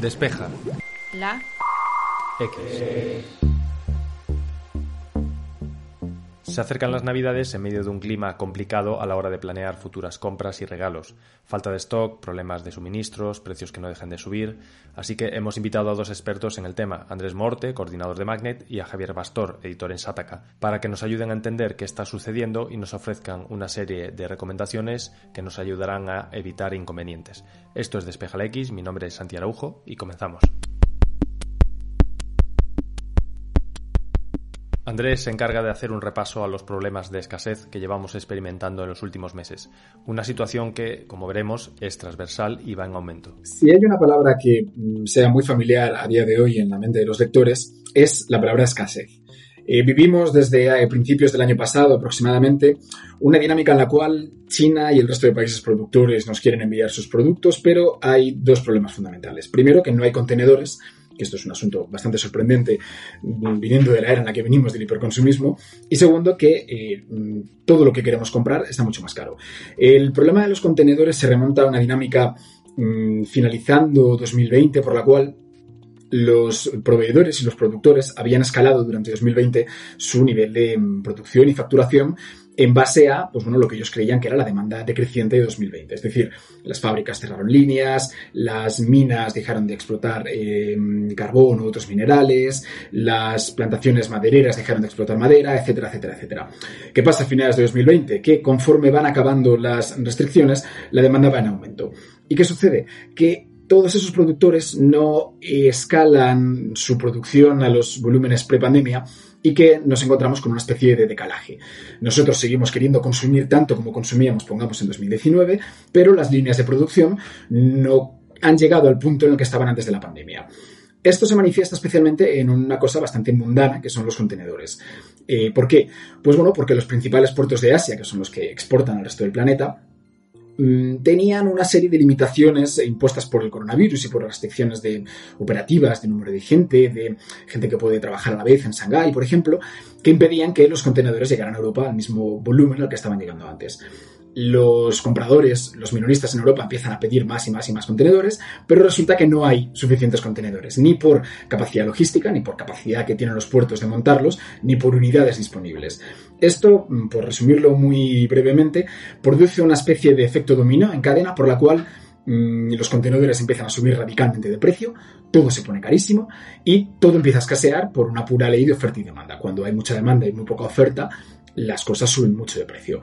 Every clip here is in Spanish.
Despeja. La. X. Se acercan las navidades en medio de un clima complicado a la hora de planear futuras compras y regalos. Falta de stock, problemas de suministros, precios que no dejan de subir. Así que hemos invitado a dos expertos en el tema, Andrés Morte, coordinador de Magnet, y a Javier Bastor, editor en Sataka, para que nos ayuden a entender qué está sucediendo y nos ofrezcan una serie de recomendaciones que nos ayudarán a evitar inconvenientes. Esto es Despeja la X, mi nombre es Santi Araujo y comenzamos. Andrés se encarga de hacer un repaso a los problemas de escasez que llevamos experimentando en los últimos meses. Una situación que, como veremos, es transversal y va en aumento. Si hay una palabra que mm, sea muy familiar a día de hoy en la mente de los lectores, es la palabra escasez. Eh, vivimos desde eh, principios del año pasado aproximadamente una dinámica en la cual China y el resto de países productores nos quieren enviar sus productos, pero hay dos problemas fundamentales. Primero, que no hay contenedores que esto es un asunto bastante sorprendente viniendo de la era en la que venimos del hiperconsumismo, y segundo, que eh, todo lo que queremos comprar está mucho más caro. El problema de los contenedores se remonta a una dinámica mm, finalizando 2020 por la cual los proveedores y los productores habían escalado durante 2020 su nivel de mm, producción y facturación en base a, pues bueno, lo que ellos creían que era la demanda decreciente de 2020. Es decir, las fábricas cerraron líneas, las minas dejaron de explotar eh, carbón u otros minerales, las plantaciones madereras dejaron de explotar madera, etcétera, etcétera, etcétera. ¿Qué pasa a finales de 2020? Que conforme van acabando las restricciones, la demanda va en aumento. ¿Y qué sucede? Que todos esos productores no escalan su producción a los volúmenes prepandemia y que nos encontramos con una especie de decalaje. Nosotros seguimos queriendo consumir tanto como consumíamos, pongamos, en 2019, pero las líneas de producción no han llegado al punto en el que estaban antes de la pandemia. Esto se manifiesta especialmente en una cosa bastante mundana, que son los contenedores. Eh, ¿Por qué? Pues bueno, porque los principales puertos de Asia, que son los que exportan al resto del planeta, tenían una serie de limitaciones impuestas por el coronavirus y por restricciones de operativas, de número de gente, de gente que puede trabajar a la vez en Shanghái, por ejemplo, que impedían que los contenedores llegaran a Europa al mismo volumen al que estaban llegando antes los compradores, los minoristas en Europa empiezan a pedir más y más y más contenedores, pero resulta que no hay suficientes contenedores, ni por capacidad logística, ni por capacidad que tienen los puertos de montarlos, ni por unidades disponibles. Esto, mm, por resumirlo muy brevemente, produce una especie de efecto dominó en cadena por la cual mm, los contenedores empiezan a subir radicalmente de precio, todo se pone carísimo y todo empieza a escasear por una pura ley de oferta y demanda. Cuando hay mucha demanda y muy poca oferta, las cosas suben mucho de precio.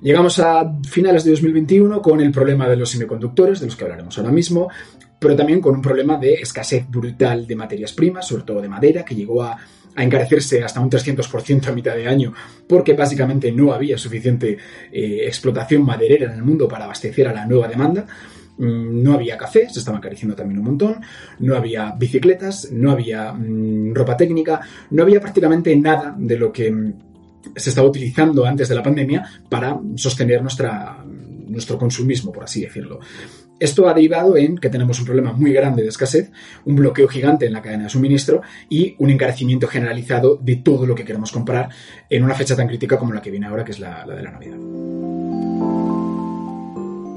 Llegamos a finales de 2021 con el problema de los semiconductores, de los que hablaremos ahora mismo, pero también con un problema de escasez brutal de materias primas, sobre todo de madera, que llegó a, encarecerse hasta un 300% a mitad de año, porque básicamente no había suficiente eh, explotación maderera en el mundo para abastecer a la nueva demanda. Mm, no había café, se estaba encareciendo también un montón, no había bicicletas, no había mm, ropa técnica, no había prácticamente nada de lo que mm, se estaba utilizando antes de la pandemia para sostener nuestra, nuestro consumismo, por así decirlo. Esto ha derivado en que tenemos un problema muy grande de escasez, un bloqueo gigante en la cadena de suministro y un encarecimiento generalizado de todo lo que queremos comprar en una fecha tan crítica como la que viene ahora, que es la, la de la Navidad.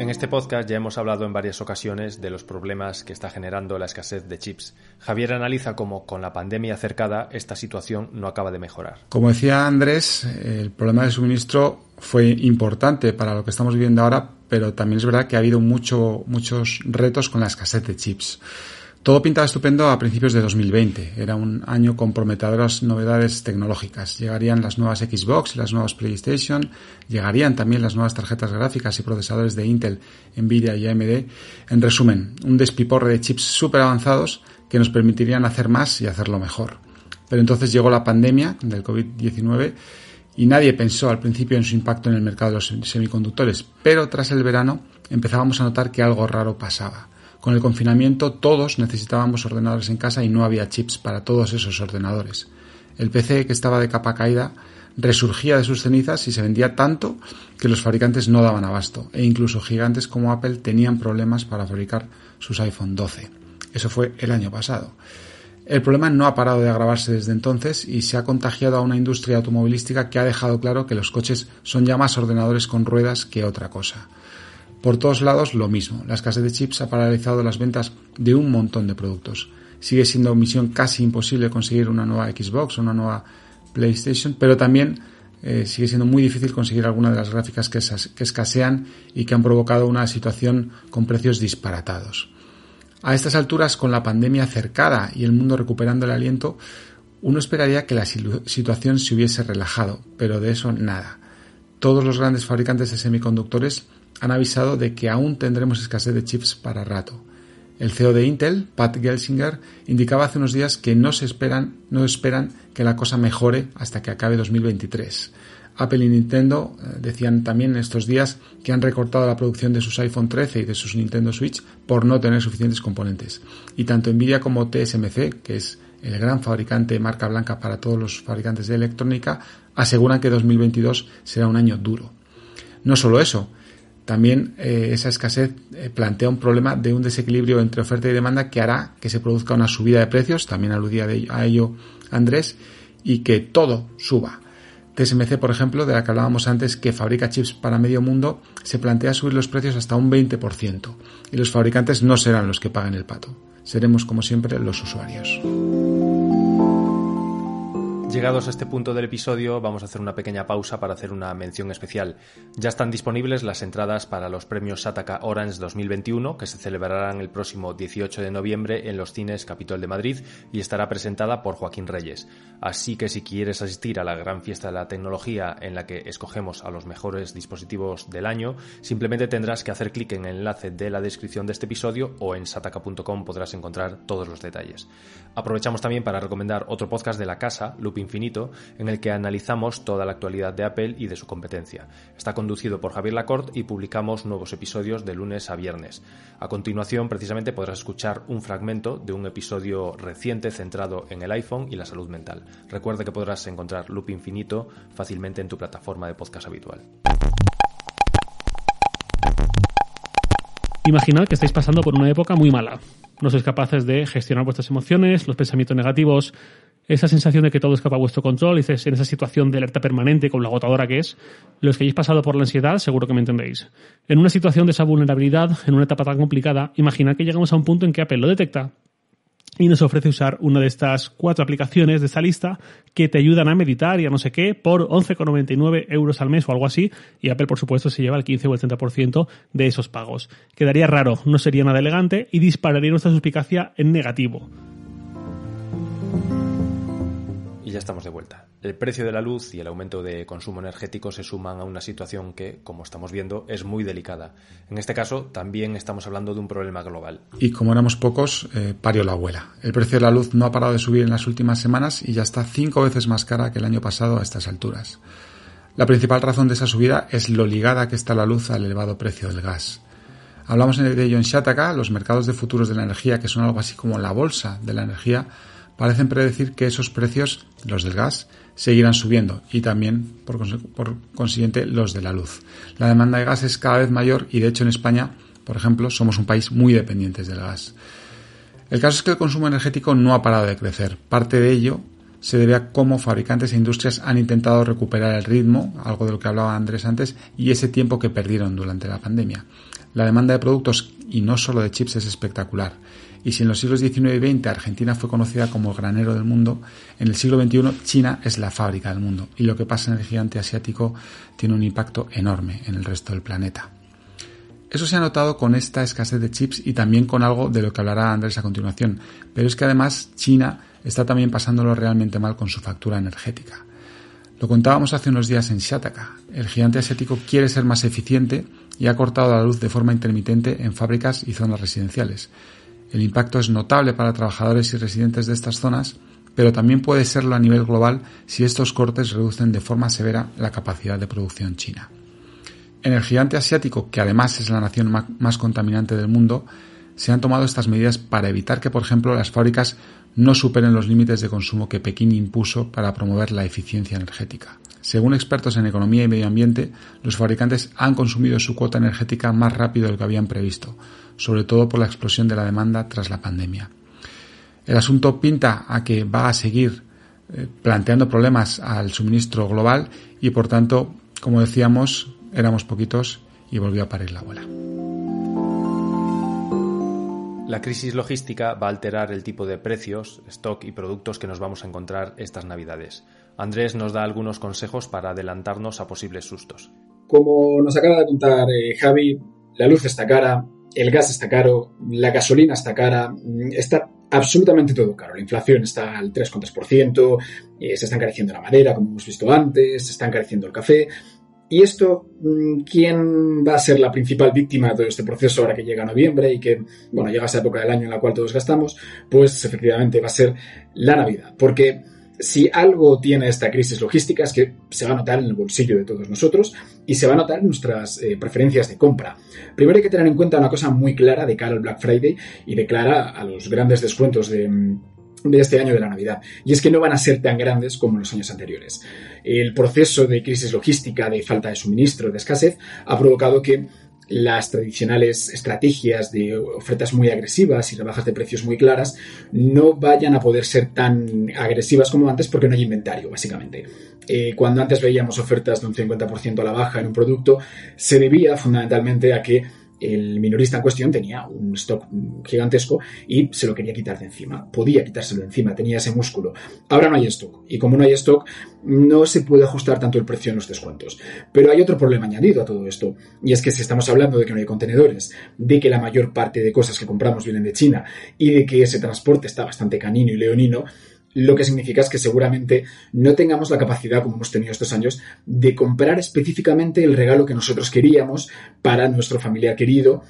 En este podcast ya hemos hablado en varias ocasiones de los problemas que está generando la escasez de chips. Javier analiza cómo con la pandemia acercada esta situación no acaba de mejorar. Como decía Andrés, el problema de suministro fue importante para lo que estamos viviendo ahora, pero también es verdad que ha habido mucho, muchos retos con la escasez de chips. Todo pintaba estupendo a principios de 2020. Era un año con prometedoras novedades tecnológicas. Llegarían las nuevas Xbox las nuevas PlayStation. Llegarían también las nuevas tarjetas gráficas y procesadores de Intel, Nvidia y AMD. En resumen, un despiporre de chips súper avanzados que nos permitirían hacer más y hacerlo mejor. Pero entonces llegó la pandemia del COVID-19 y nadie pensó al principio en su impacto en el mercado de los semiconductores. Pero tras el verano empezábamos a notar que algo raro pasaba. Con el confinamiento todos necesitábamos ordenadores en casa y no había chips para todos esos ordenadores. El PC que estaba de capa caída resurgía de sus cenizas y se vendía tanto que los fabricantes no daban abasto e incluso gigantes como Apple tenían problemas para fabricar sus iPhone 12. Eso fue el año pasado. El problema no ha parado de agravarse desde entonces y se ha contagiado a una industria automovilística que ha dejado claro que los coches son ya más ordenadores con ruedas que otra cosa. Por todos lados lo mismo, la escasez de chips ha paralizado las ventas de un montón de productos. Sigue siendo misión casi imposible conseguir una nueva Xbox o una nueva PlayStation, pero también eh, sigue siendo muy difícil conseguir alguna de las gráficas que, que escasean y que han provocado una situación con precios disparatados. A estas alturas, con la pandemia cercada y el mundo recuperando el aliento, uno esperaría que la situación se hubiese relajado, pero de eso nada. Todos los grandes fabricantes de semiconductores han avisado de que aún tendremos escasez de chips para rato. El CEO de Intel, Pat Gelsinger, indicaba hace unos días que no se esperan, que la cosa mejore hasta que acabe 2023. Apple y Nintendo eh, decían también estos días que han recortado la producción de sus iPhone 13 y de sus Nintendo Switch por no tener suficientes componentes. Y tanto Nvidia como TSMC, que es el gran fabricante de marca blanca para todos los fabricantes de electrónica, aseguran que 2022 será un año duro. No solo eso, también eh, esa escasez eh, plantea un problema de un desequilibrio entre oferta y demanda que hará que se produzca una subida de precios, también aludía a ello Andrés, y que todo suba. TSMC, por ejemplo, de la que hablábamos antes, que fabrica chips para medio mundo, se plantea subir los precios hasta un 20%, y los fabricantes no serán los que paguen el pato, seremos como siempre los usuarios. Llegados a este punto del episodio, vamos a hacer una pequeña pausa para hacer una mención especial. Ya están disponibles las entradas para los premios Sataka Orange 2021, que se celebrarán el próximo 18 de noviembre en los cines Capitol de Madrid y estará presentada por Joaquín Reyes. Así que si quieres asistir a la gran fiesta de la tecnología en la que escogemos a los mejores dispositivos del año, simplemente tendrás que hacer clic en el enlace de la descripción de este episodio o en sataka.com podrás encontrar todos los detalles. Aprovechamos también para recomendar otro podcast de la casa, Looping Infinito, en el que analizamos toda la actualidad de Apple y de su competencia. Está conducido por Javier Lacorte y publicamos nuevos episodios de lunes a viernes. A continuación, precisamente, podrás escuchar un fragmento de un episodio reciente centrado en el iPhone y la salud mental. Recuerda que podrás encontrar Loop Infinito fácilmente en tu plataforma de podcast habitual. Imaginad que estáis pasando por una época muy mala. No sois capaces de gestionar vuestras emociones, los pensamientos negativos, esa sensación de que todo escapa a vuestro control, dices, en esa situación de alerta permanente, con la agotadora que es, los que hayáis pasado por la ansiedad, seguro que me entendéis. En una situación de esa vulnerabilidad, en una etapa tan complicada, imaginad que llegamos a un punto en que Apple lo detecta y nos ofrece usar una de estas cuatro aplicaciones de esta lista que te ayudan a meditar y a no sé qué por 11,99 euros al mes o algo así y Apple por supuesto se lleva el 15 o el 30% de esos pagos. Quedaría raro, no sería nada elegante y dispararía nuestra suspicacia en negativo. Y ya estamos de vuelta. El precio de la luz y el aumento de consumo energético se suman a una situación que, como estamos viendo, es muy delicada. En este caso, también estamos hablando de un problema global. Y como éramos pocos, eh, parió la abuela. El precio de la luz no ha parado de subir en las últimas semanas y ya está cinco veces más cara que el año pasado a estas alturas. La principal razón de esa subida es lo ligada que está la luz al elevado precio del gas. Hablamos de ello en Shataka, los mercados de futuros de la energía, que son algo así como la bolsa de la energía, parecen predecir que esos precios, los del gas, seguirán subiendo y también, por, consiguiente, los de la luz. La demanda de gas es cada vez mayor y, de hecho, en España, por ejemplo, somos un país muy dependiente del gas. El caso es que el consumo energético no ha parado de crecer. Parte de ello se debe a cómo fabricantes e industrias han intentado recuperar el ritmo, algo de lo que hablaba Andrés antes, y ese tiempo que perdieron durante la pandemia. La demanda de productos, y no solo de chips, es espectacular. Y si en los siglos XIX y XX Argentina fue conocida como el granero del mundo, en el siglo XXI China es la fábrica del mundo y lo que pasa en el gigante asiático tiene un impacto enorme en el resto del planeta. Eso se ha notado con esta escasez de chips y también con algo de lo que hablará Andrés a continuación, pero es que además China está también pasándolo realmente mal con su factura energética. Lo contábamos hace unos días en Shataka. El gigante asiático quiere ser más eficiente y ha cortado la luz de forma intermitente en fábricas y zonas residenciales. El impacto es notable para trabajadores y residentes de estas zonas, pero también puede serlo a nivel global si estos cortes reducen de forma severa la capacidad de producción china. En el gigante asiático, que además es la nación más contaminante del mundo, se han tomado estas medidas para evitar que, por ejemplo, las fábricas no superen los límites de consumo que Pekín impuso para promover la eficiencia energética. Según expertos en economía y medio ambiente, los fabricantes han consumido su cuota energética más rápido de lo que habían previsto, sobre todo por la explosión de la demanda tras la pandemia. El asunto pinta a que va a seguir eh, planteando problemas al suministro global y por tanto, como decíamos, éramos poquitos y volvió a parir la abuela. La crisis logística va a alterar el tipo de precios, stock y productos que nos vamos a encontrar estas navidades. Andrés nos da algunos consejos para adelantarnos a posibles sustos. Como nos acaba de contar eh, Javi, la luz está cara, el gas está caro, la gasolina está cara, mm, está absolutamente todo caro. La inflación está al 3,3%, eh, se está encareciendo la madera, como hemos visto antes, se está encareciendo el café. Y esto, mm, ¿quién va a ser la principal víctima de todo este proceso ahora que llega noviembre y que, bueno, llega esa época del año en la cual todos gastamos? Pues efectivamente va a ser la Navidad. Porque si algo tiene esta crisis logística es que se va a notar en el bolsillo de todos nosotros y se va a notar en nuestras eh, preferencias de compra. Primero hay que tener en cuenta una cosa muy clara de cara al Black Friday y de cara a los grandes descuentos de, de este año de la Navidad. Y es que no van a ser tan grandes como en los años anteriores. El proceso de crisis logística, de falta de suministro, de escasez, ha provocado que las tradicionales estrategias de ofertas muy agresivas y rebajas de precios muy claras no vayan a poder ser tan agresivas como antes porque no hay inventario, básicamente. Eh, cuando antes veíamos ofertas de un 50% a la baja en un producto, se debía fundamentalmente a que el minorista en cuestión tenía un stock gigantesco y se lo quería quitar de encima. Podía quitárselo de encima, tenía ese músculo. Ahora no hay stock. Y como no hay stock, no se puede ajustar tanto el precio en los descuentos. Pero hay otro problema añadido a todo esto. Y es que si estamos hablando de que no hay contenedores, de que la mayor parte de cosas que compramos vienen de China y de que ese transporte está bastante canino y leonino, lo que significa es que seguramente no tengamos la capacidad, como hemos tenido estos años, de comprar específicamente el regalo que nosotros queríamos para nuestro familiar querido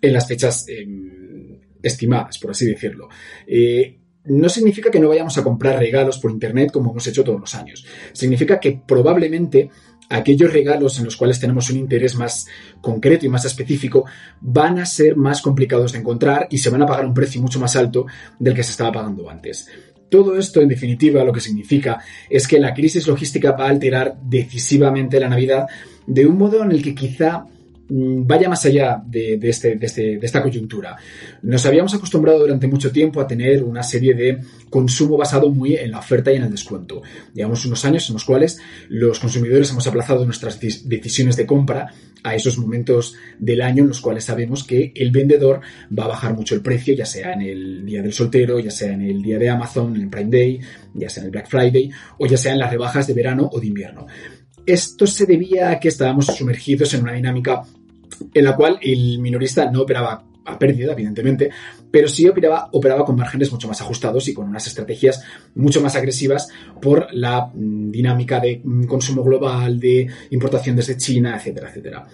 en las fechas em, estimadas, por así decirlo. Eh, no significa que no vayamos a comprar regalos por Internet como hemos hecho todos los años. Significa que probablemente aquellos regalos en los cuales tenemos un interés más concreto y más específico van a ser más complicados de encontrar y se van a pagar un precio mucho más alto del que se estaba pagando antes. Todo esto, en definitiva, lo que significa es que la crisis logística va a alterar decisivamente la Navidad de un modo en el que quizá vaya más allá este, este, de, esta coyuntura. Nos habíamos acostumbrado durante mucho tiempo a tener una serie de consumo basado muy en la oferta y en el descuento. Llevamos unos años en los cuales los consumidores hemos aplazado nuestras decisiones de compra a esos momentos del año en los cuales sabemos que el vendedor va a bajar mucho el precio, ya sea en el día del soltero, ya sea en el día de Amazon, en el Prime Day, ya sea en el Black Friday o ya sea en las rebajas de verano o de invierno. Esto se debía a que estábamos sumergidos en una dinámica en la cual el minorista no operaba a pérdida, evidentemente, pero sí operaba, operaba con márgenes mucho más ajustados y con unas estrategias mucho más agresivas por la mm, dinámica de mm, consumo global, de importación desde China, etcétera, etcétera.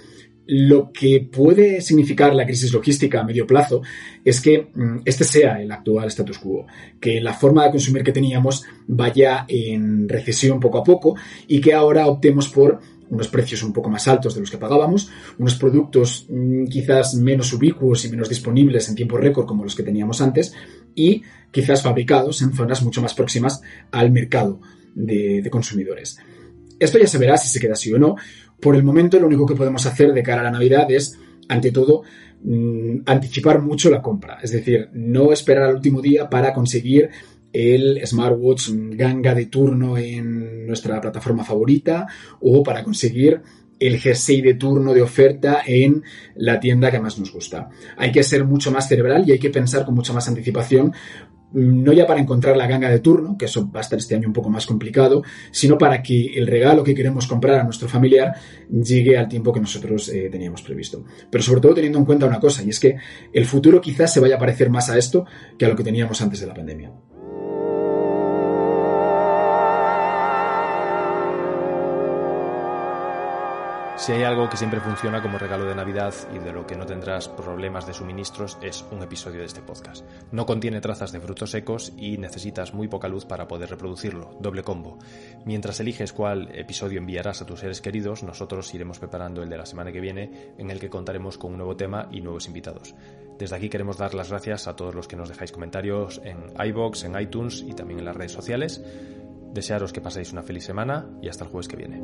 Lo que puede significar la crisis logística a medio plazo es que mm, este sea el actual status quo, que la forma de consumir que teníamos vaya en recesión poco a poco y que ahora optemos por unos precios un poco más altos de los que pagábamos, unos productos mm, quizás menos ubicuos y menos disponibles en tiempo récord como los que teníamos antes y quizás fabricados en zonas mucho más próximas al mercado de, de consumidores. Esto ya se verá si se queda así o no. Por el momento lo único que podemos hacer de cara a la Navidad es, ante todo, mm, anticipar mucho la compra. Es decir, no esperar al último día para conseguir el smartwatch ganga de turno en nuestra plataforma favorita o para conseguir el jersey de turno de oferta en la tienda que más nos gusta. Hay que ser mucho más cerebral y hay que pensar con mucha más anticipación no ya para encontrar la ganga de turno, que eso va a estar este año un poco más complicado, sino para que el regalo que queremos comprar a nuestro familiar llegue al tiempo que nosotros eh, teníamos previsto. Pero sobre todo teniendo en cuenta una cosa, y es que el futuro quizás se vaya a parecer más a esto que a lo que teníamos antes de la pandemia. Si hay algo que siempre funciona como regalo de Navidad y de lo que no tendrás problemas de suministros es un episodio de este podcast. No contiene trazas de frutos secos y necesitas muy poca luz para poder reproducirlo, doble combo. Mientras eliges cuál episodio enviarás a tus seres queridos, nosotros iremos preparando el de la semana que viene en el que contaremos con un nuevo tema y nuevos invitados. Desde aquí queremos dar las gracias a todos los que nos dejáis comentarios en iBox, en iTunes y también en las redes sociales. Desearos que paséis una feliz semana y hasta el jueves que viene.